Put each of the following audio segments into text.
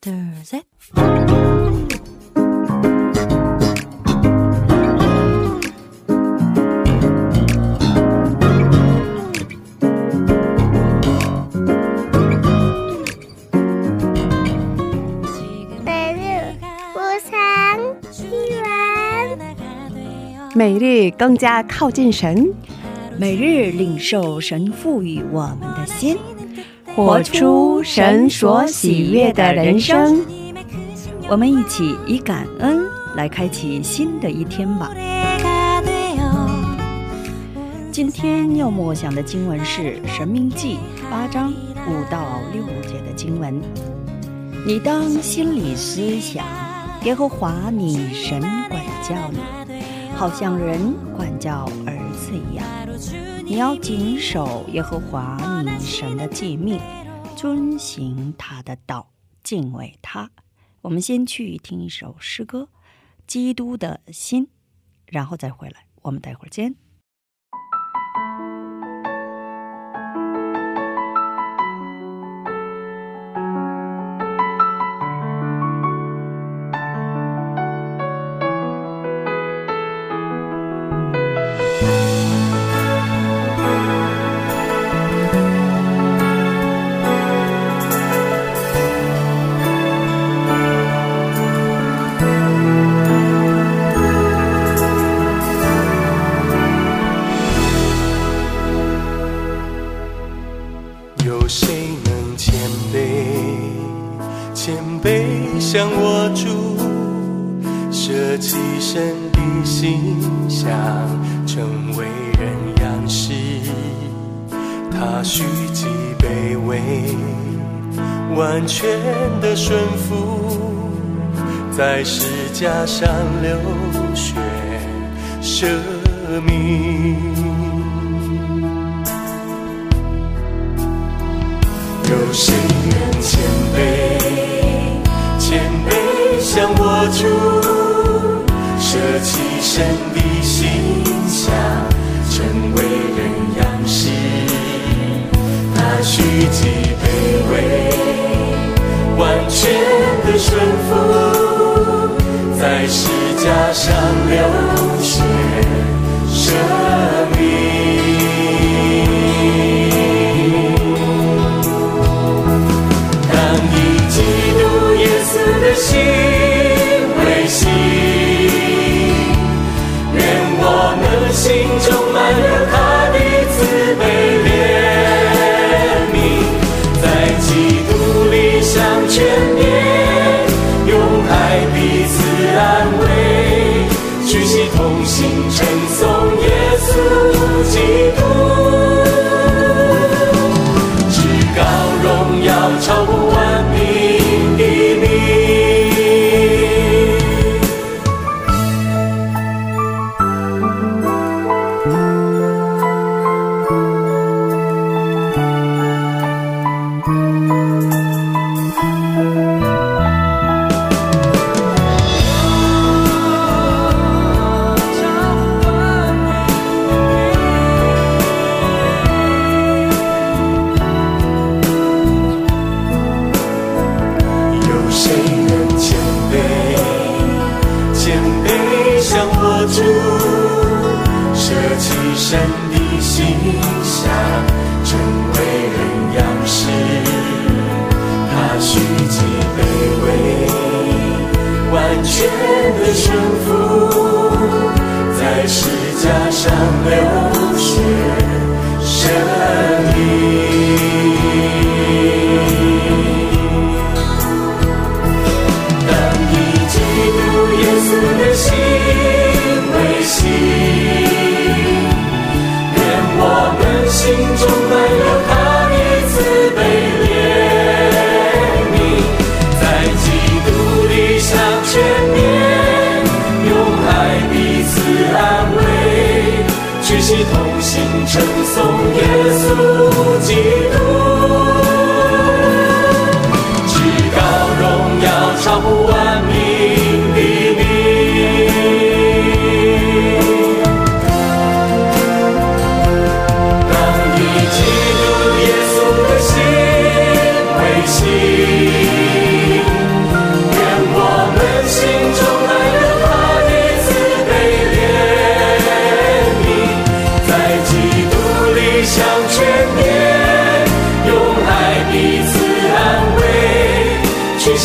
there's a 每日更加靠近神，每日领受神赋予我们的心。活出神所喜悦的人生。我们一起以感恩来开启新的一天吧。今天要默想的经文是《神明记》八章五到六节的经文。你当心里思想，耶和华你神管教你，好像人管教儿子一样。你要谨守耶和华你神的诫命，遵行他的道，敬畏他。我们先去听一首诗歌《基督的心》，然后再回来。我们待会儿见。他虚己卑微，完全的顺服，在十架上流血舍命。有谁能谦卑？谦卑像我主，舍弃神架主，舍弃神的形象，成为人样式。他虚己卑微，完全的顺服，在十架上流血舍命。当你基督耶稣的心心，愿我们心中满有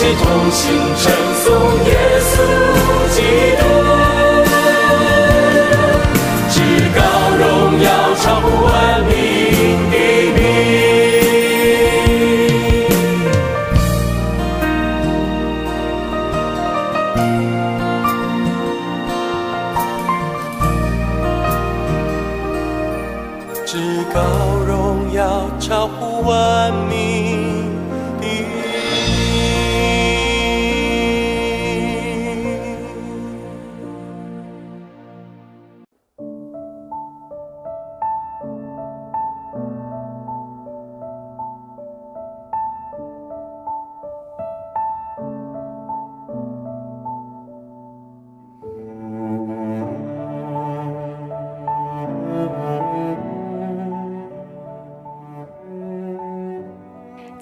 起同心称颂耶稣基督，至高荣耀超乎万民的名。至高荣耀超乎万民的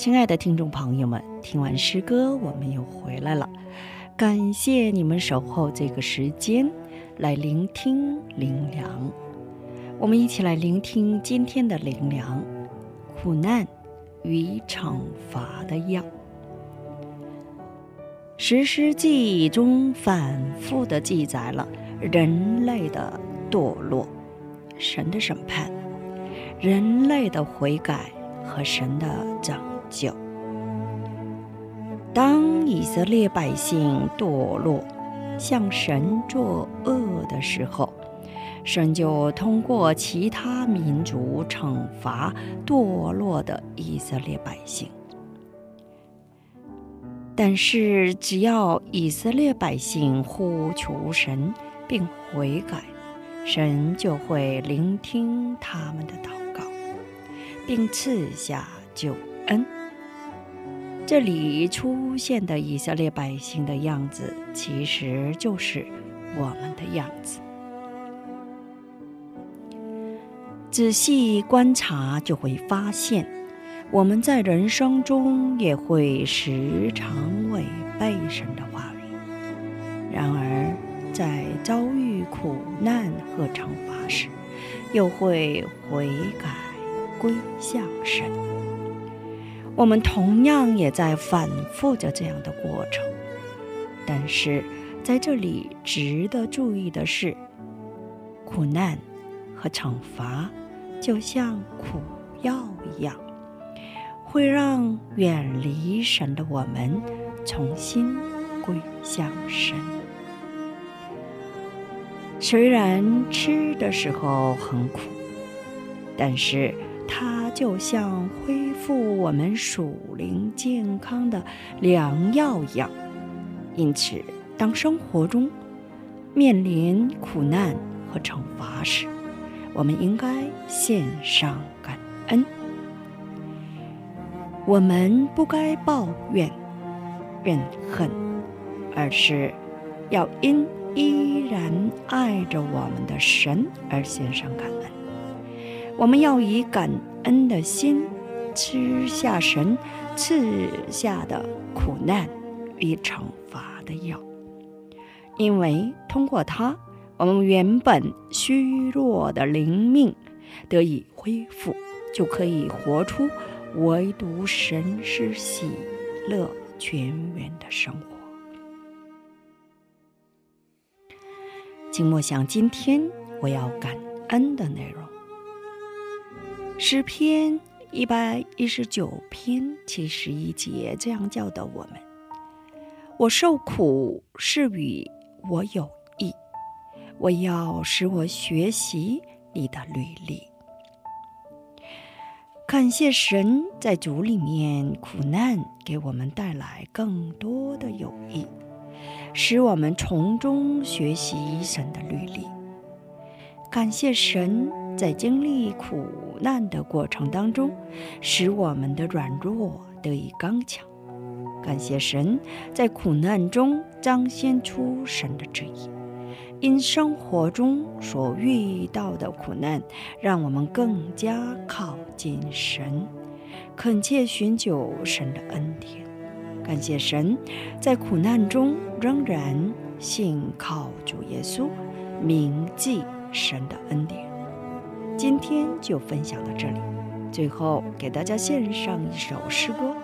亲爱的听众朋友们，听完诗歌，我们又回来了。感谢你们守候这个时间来聆听灵粮。我们一起来聆听今天的灵粮：苦难与惩罚的药。史诗记中反复的记载了人类的堕落、神的审判、人类的悔改和神的拯救。当以色列百姓堕落，向神作恶的时候，神就通过其他民族惩罚堕落的以色列百姓。但是，只要以色列百姓呼求神并悔改，神就会聆听他们的祷告，并赐下救恩。这里出现的以色列百姓的样子，其实就是我们的样子。仔细观察，就会发现，我们在人生中也会时常违背神的话语。然而，在遭遇苦难和惩罚时，又会悔改归向神。我们同样也在反复着这样的过程，但是在这里值得注意的是，苦难和惩罚就像苦药一样，会让远离神的我们重新归向神。虽然吃的时候很苦，但是它就像恢复我们属灵健康的良药一样。因此，当生活中面临苦难和惩罚时，我们应该献上感恩。我们不该抱怨、怨恨，而是要因依然爱着我们的神而献上感恩。我们要以感恩的心吃下神赐下的苦难与惩罚的药，因为通过它，我们原本虚弱的灵命得以恢复，就可以活出唯独神是喜乐全源的生活。请默想今天我要感恩的内容。诗篇一百一十九篇七十一节这样教导我们：“我受苦是与我有益，我要使我学习你的律例。”感谢神在主里面苦难给我们带来更多的有益，使我们从中学习神的律例。感谢神在经历苦难的过程当中，使我们的软弱得以刚强。感谢神在苦难中彰显出神的旨意。因生活中所遇到的苦难，让我们更加靠近神，恳切寻求神的恩典。感谢神在苦难中仍然信靠主耶稣，铭记神的恩典。今天就分享到这里。最后给大家献上一首诗歌：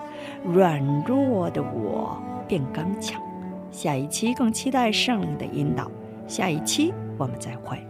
软弱的我变刚强。下一期更期待圣灵的引导。下一期我们再会。